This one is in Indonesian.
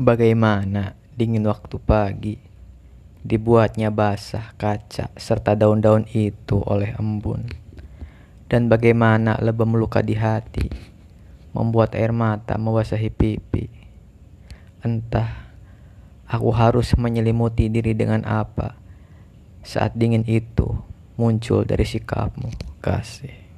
Bagaimana dingin waktu pagi? Dibuatnya basah kaca serta daun-daun itu oleh embun. Dan bagaimana lebam luka di hati? Membuat air mata mewasahi pipi. Entah aku harus menyelimuti diri dengan apa Saat dingin itu muncul dari sikapmu kasih.